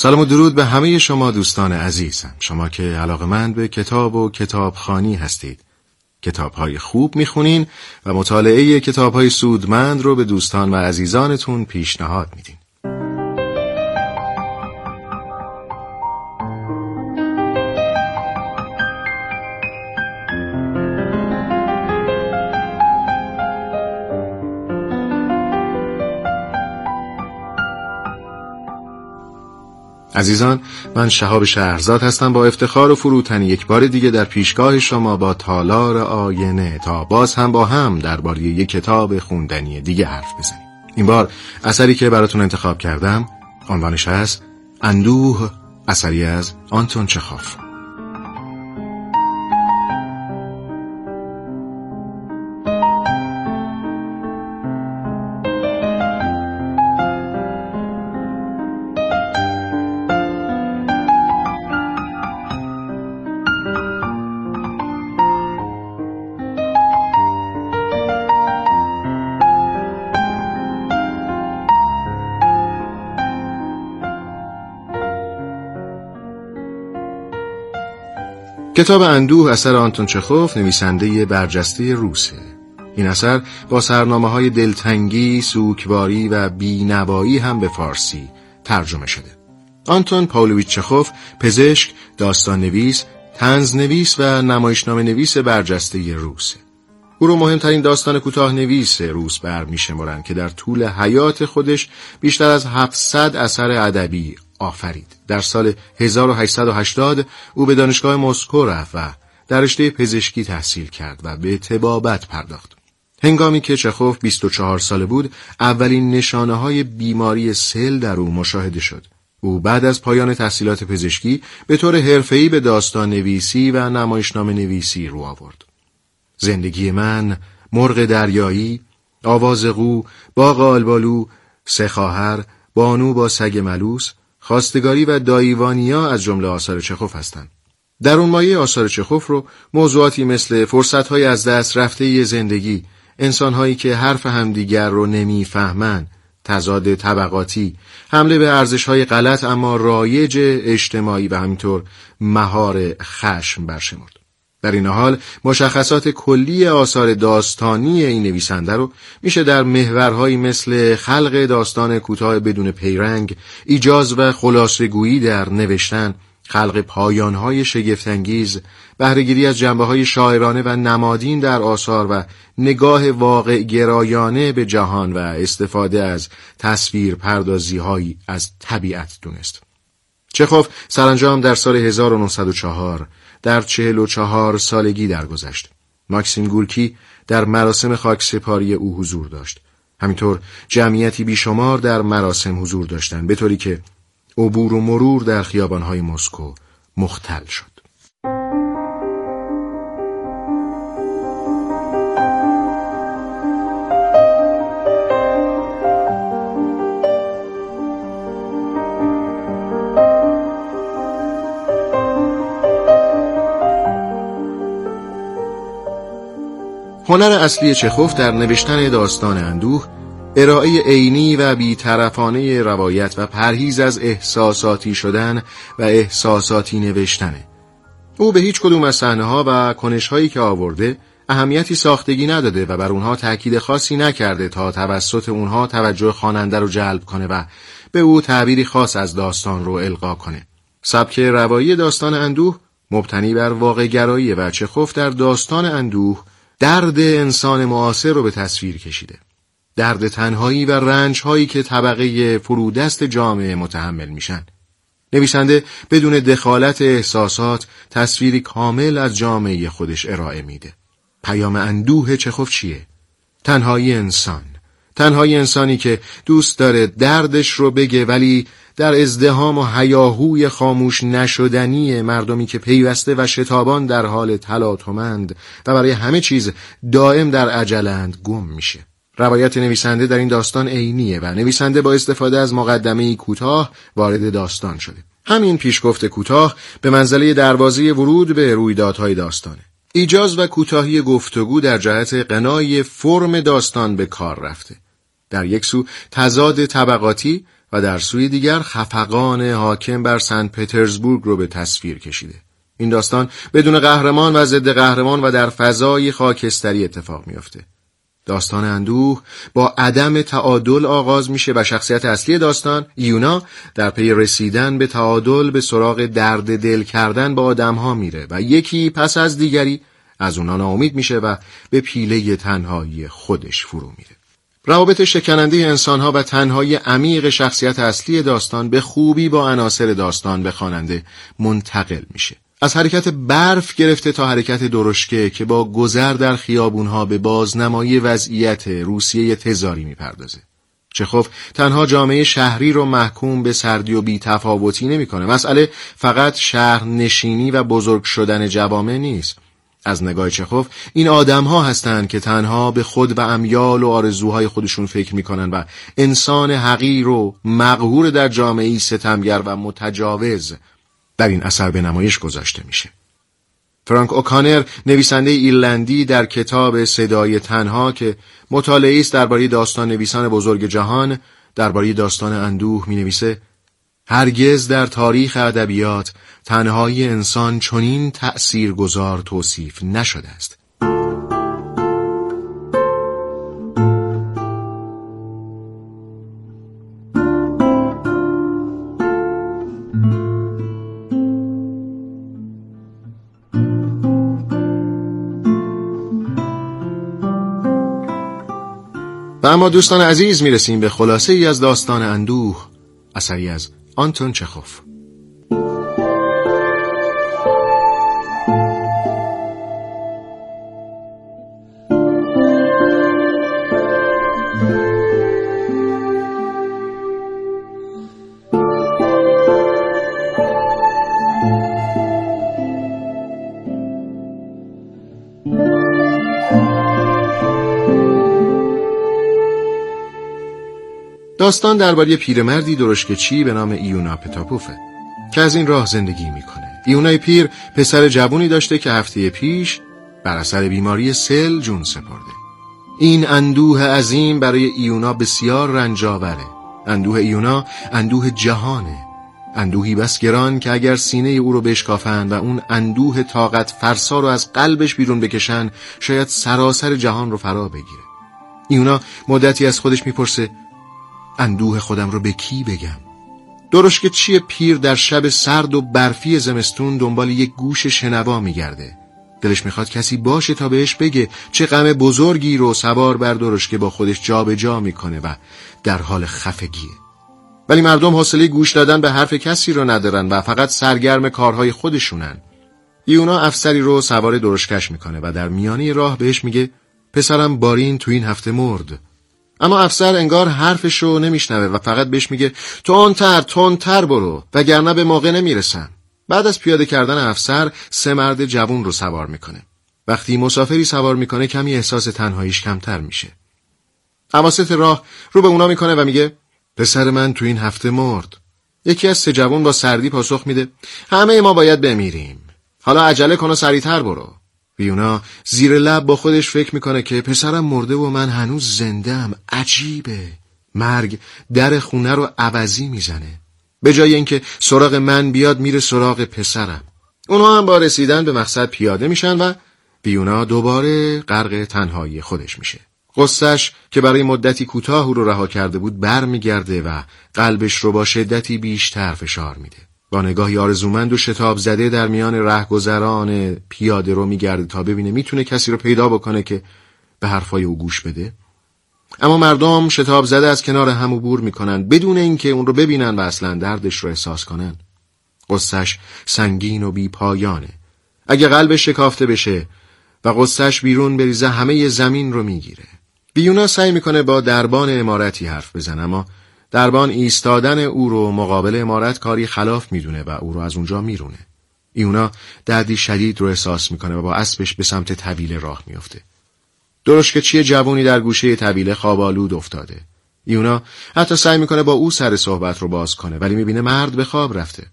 سلام و درود به همه شما دوستان عزیزم. شما که علاقمند به کتاب و کتابخانی هستید. کتاب های خوب می‌خونین و مطالعه کتاب های سودمند رو به دوستان و عزیزانتون پیشنهاد میدین. عزیزان من شهاب شهرزاد هستم با افتخار و فروتنی یک بار دیگه در پیشگاه شما با تالار آینه تا باز هم با هم درباره یک کتاب خوندنی دیگه حرف بزنیم. این بار اثری که براتون انتخاب کردم عنوانش هست اندوه اثری از آنتون چخاف. کتاب اندوه اثر آنتون چخوف نویسنده برجسته روسه. این اثر با سرنامه های دلتنگی، سوکواری و بینوایی هم به فارسی ترجمه شده. آنتون پاولویچ چخوف پزشک، داستان نویس، تنز نویس و نمایشنامه نویس برجسته روسه. او رو مهمترین داستان کوتاه نویس روس بر میشمرند که در طول حیات خودش بیشتر از 700 اثر ادبی آفرید. در سال 1880 او به دانشگاه مسکو رفت و در رشته پزشکی تحصیل کرد و به تبابت پرداخت. هنگامی که چخوف 24 ساله بود اولین نشانه های بیماری سل در او مشاهده شد. او بعد از پایان تحصیلات پزشکی به طور حرفه‌ای به داستان نویسی و نمایشنامه نویسی رو آورد. زندگی من مرغ دریایی آواز قو باغ آلبالو سه خواهر بانو با سگ ملوس خواستگاری و دایوانیا از جمله آثار چخوف هستند. در اون مایه آثار چخوف رو موضوعاتی مثل فرصتهای از دست رفته ی زندگی، انسانهایی که حرف همدیگر رو نمی‌فهمن، تضاد طبقاتی، حمله به ارزشهای غلط اما رایج اجتماعی و همینطور مهار خشم برشمرد. در این حال مشخصات کلی آثار داستانی این نویسنده رو میشه در محورهایی مثل خلق داستان کوتاه بدون پیرنگ، ایجاز و خلاصگویی در نوشتن، خلق پایانهای شگفتانگیز، بهرهگیری از جنبه های شاعرانه و نمادین در آثار و نگاه واقع گرایانه به جهان و استفاده از تصویر پردازی هایی از طبیعت دونست. چخوف سرانجام در سال 1904 در چهل و چهار سالگی درگذشت. ماکسیم گورکی در مراسم خاک سپاری او حضور داشت. همینطور جمعیتی بیشمار در مراسم حضور داشتند به طوری که عبور و مرور در خیابانهای مسکو مختل شد. هنر اصلی چخوف در نوشتن داستان اندوه ارائه عینی و بیطرفانه روایت و پرهیز از احساساتی شدن و احساساتی نوشتنه او به هیچ کدوم از صحنه ها و کنش هایی که آورده اهمیتی ساختگی نداده و بر اونها تاکید خاصی نکرده تا توسط اونها توجه خواننده رو جلب کنه و به او تعبیری خاص از داستان رو القا کنه. سبک روایی داستان اندوه مبتنی بر واقع گرایی و چخوف در داستان اندوه درد انسان معاصر رو به تصویر کشیده. درد تنهایی و رنج هایی که طبقه فرودست جامعه متحمل میشن. نویسنده بدون دخالت احساسات تصویری کامل از جامعه خودش ارائه میده. پیام اندوه چخوف چیه؟ تنهایی انسان. تنهای انسانی که دوست داره دردش رو بگه ولی در ازدهام و هیاهوی خاموش نشدنی مردمی که پیوسته و شتابان در حال تلاطمند و برای همه چیز دائم در عجلند گم میشه. روایت نویسنده در این داستان عینیه و نویسنده با استفاده از مقدمه کوتاه وارد داستان شده. همین پیشگفت کوتاه به منزله دروازه ورود به رویدادهای داستانه. ایجاز و کوتاهی گفتگو در جهت قنای فرم داستان به کار رفته. در یک سو تضاد طبقاتی و در سوی دیگر خفقان حاکم بر سن پترزبورگ رو به تصویر کشیده. این داستان بدون قهرمان و ضد قهرمان و در فضای خاکستری اتفاق میافته. داستان اندوه با عدم تعادل آغاز میشه و شخصیت اصلی داستان یونا در پی رسیدن به تعادل به سراغ درد دل کردن با آدم ها میره و یکی پس از دیگری از اونا ناامید میشه و به پیله تنهایی خودش فرو میره. روابط شکننده انسانها و تنهایی عمیق شخصیت اصلی داستان به خوبی با عناصر داستان به خواننده منتقل میشه از حرکت برف گرفته تا حرکت درشکه که با گذر در خیابونها به بازنمایی وضعیت روسیه تزاری می‌پردازه. چخوف تنها جامعه شهری رو محکوم به سردی و بیتفاوتی نمی‌کنه. مسئله فقط شهر نشینی و بزرگ شدن جوامع نیست. از نگاه چخوف این آدم ها هستند که تنها به خود و امیال و آرزوهای خودشون فکر می‌کنن و انسان حقیر و مقهور در جامعه ستمگر و متجاوز در این اثر به نمایش گذاشته میشه. فرانک اوکانر نویسنده ایرلندی در کتاب صدای تنها که مطالعه است درباره داستان نویسان بزرگ جهان درباره داستان اندوه می نویسه هرگز در تاریخ ادبیات تنهایی انسان چنین تأثیرگذار توصیف نشده است. و اما دوستان عزیز می‌رسیم به خلاصه ای از داستان اندوه اثری از آنتون چخوف. داستان درباره پیرمردی درشکچی به نام ایونا پتاپوفه که از این راه زندگی می‌کنه. ایونای پیر پسر جوونی داشته که هفته پیش بر اثر بیماری سل جون سپرده. این اندوه عظیم برای ایونا بسیار رنجاوره اندوه ایونا اندوه جهانه. اندوهی بس گران که اگر سینه او رو بشکافن و اون اندوه طاقت فرسا رو از قلبش بیرون بکشن شاید سراسر جهان رو فرا بگیره. ایونا مدتی از خودش می‌پرسه اندوه خودم رو به کی بگم؟ درش که چیه پیر در شب سرد و برفی زمستون دنبال یک گوش شنوا میگرده؟ دلش می‌خواد کسی باشه تا بهش بگه چه غم بزرگی رو سوار بر درش که با خودش جابجا جا می‌کنه و در حال خفگیه. ولی مردم حوصله گوش دادن به حرف کسی رو ندارن و فقط سرگرم کارهای خودشونن. ایونا افسری رو سوار درشکش می‌کنه و در میانی راه بهش میگه پسرم بارین تو این هفته مرد. اما افسر انگار حرفش رو نمیشنوه و فقط بهش میگه تندتر تندتر برو. وگرنه به موقع نمی‌رسم بعد از پیاده کردن افسر سه مرد جوون رو سوار می‌کنه. وقتی مسافری سوار می‌کنه کمی احساس تنهاییش کمتر میشه. عواست راه رو به اونا می‌کنه و میگه پسر من تو این هفته مرد. یکی از سه جوون با سردی پاسخ میده همه ما باید بمیریم. حالا عجله کن و سریعتر برو. ویونا زیر لب با خودش فکر می‌کنه که پسرم مرده و من هنوز زندم عجیبه. مرگ در خونه رو عوضی می‌زنه. به جای اینکه سراغ من بیاد میره سراغ پسرم. اونها هم با رسیدن به مقصد پیاده میشن و ویونا دوباره غرق تنهایی خودش میشه. قصهش که برای مدتی کوتاه رو رها کرده بود برمیگرده و قلبش رو با شدتی بیشتر فشار میده. با نگاهی آرزومند و شتاب زده در میان رهگذران پیاده رو میگرده تا ببینه می‌تونه کسی رو پیدا بکنه که به حرفای او گوش بده. اما مردم شتاب زده از کنار هم عبور می‌کنن بدون اینکه اون رو ببینن و اصلا دردش رو احساس کنن. قصهش سنگین و بیپایانه. اگه قلبش شکافته بشه و قصهش بیرون بریزه همه زمین رو می‌گیره. بیونا سعی می‌کنه با دربان امارتی حرف بزنه اما دربان ایستادن او رو مقابل امارت کاری خلاف می‌دونه و او رو از اونجا میرونه. ایونا دردی شدید رو احساس می‌کنه و با اسبش به سمت طویله راه میافته. درش که چیه جوونی در گوشه طویله خوابالود افتاده. ایونا حتی سعی می‌کنه با او سر صحبت رو باز کنه ولی می‌بینه مرد به خواب رفته.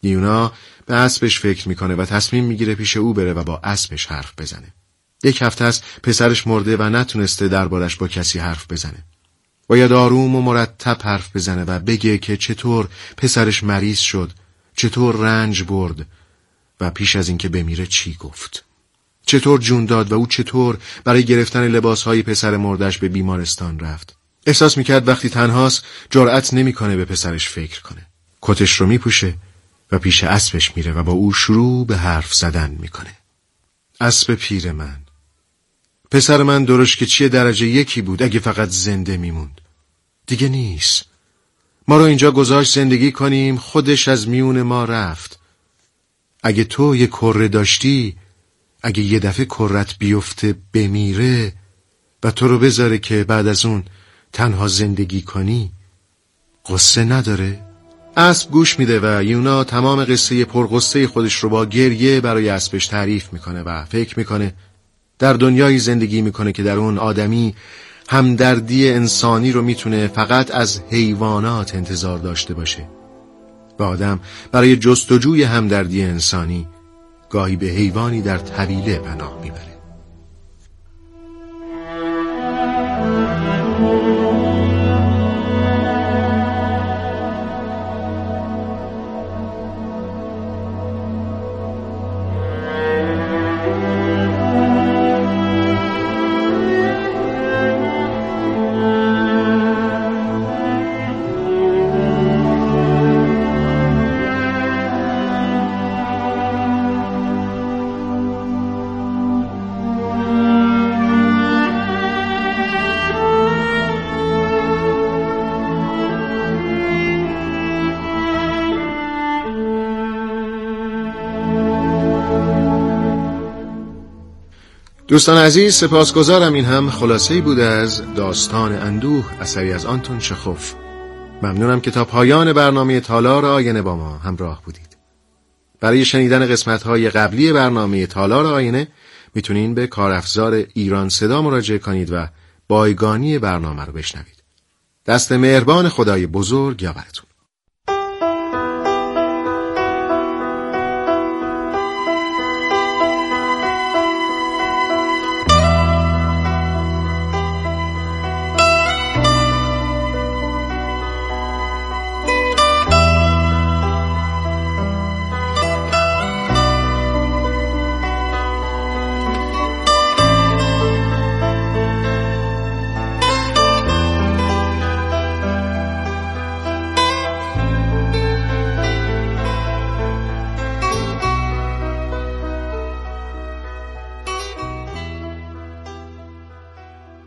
ایونا به اسبش فکر می‌کنه و تصمیم می‌گیره پیش او بره و با اسبش حرف بزنه. یک هفته است پسرش مرده و نتونسته دربارش با کسی حرف بزنه. باید آروم و مرتب حرف بزنه و بگه که چطور پسرش مریض شد، چطور رنج برد و پیش از اینکه بمیره چی گفت. چطور جون داد و او چطور برای گرفتن لباسهای پسر مردش به بیمارستان رفت. احساس می‌کرد وقتی تنهاست جرأت نمی‌کنه به پسرش فکر کنه. کتش رو میپوشه و پیش اسبش میره و با او شروع به حرف زدن می‌کنه. اسب پیر من پسر من درش که چیه درجه یکی بود اگه فقط زنده میموند. دیگه نیست. ما رو اینجا گذاشت زندگی کنیم خودش از میون ما رفت. اگه تو یه کره داشتی اگه یه دفعه کرت بیفته بمیره و تو رو بذاره که بعد از اون تنها زندگی کنی قصه نداره؟ اسب گوش میده و یونا تمام قصه پرقصه خودش رو با گریه برای اسبش تعریف می‌کنه و فکر می‌کنه در دنیایی زندگی می‌کنه که در اون آدمی همدردی انسانی رو می‌تونه فقط از حیوانات انتظار داشته باشه. و آدم برای جستجوی همدردی انسانی گاهی به حیوانی در طویله پناه می‌بره. دوستان عزیز سپاسگزارم. این هم خلاصه بود از داستان اندوه اثری از آنتون چخوف ممنونم که تا پایان برنامه تالار آینه با ما همراه بودید. برای شنیدن قسمت های قبلی برنامه تالار آینه می‌تونین به کارافزار ایران صدا مراجعه کنید و بایگانی برنامه رو بشنوید. دست مهربان خدای بزرگ یا براتون.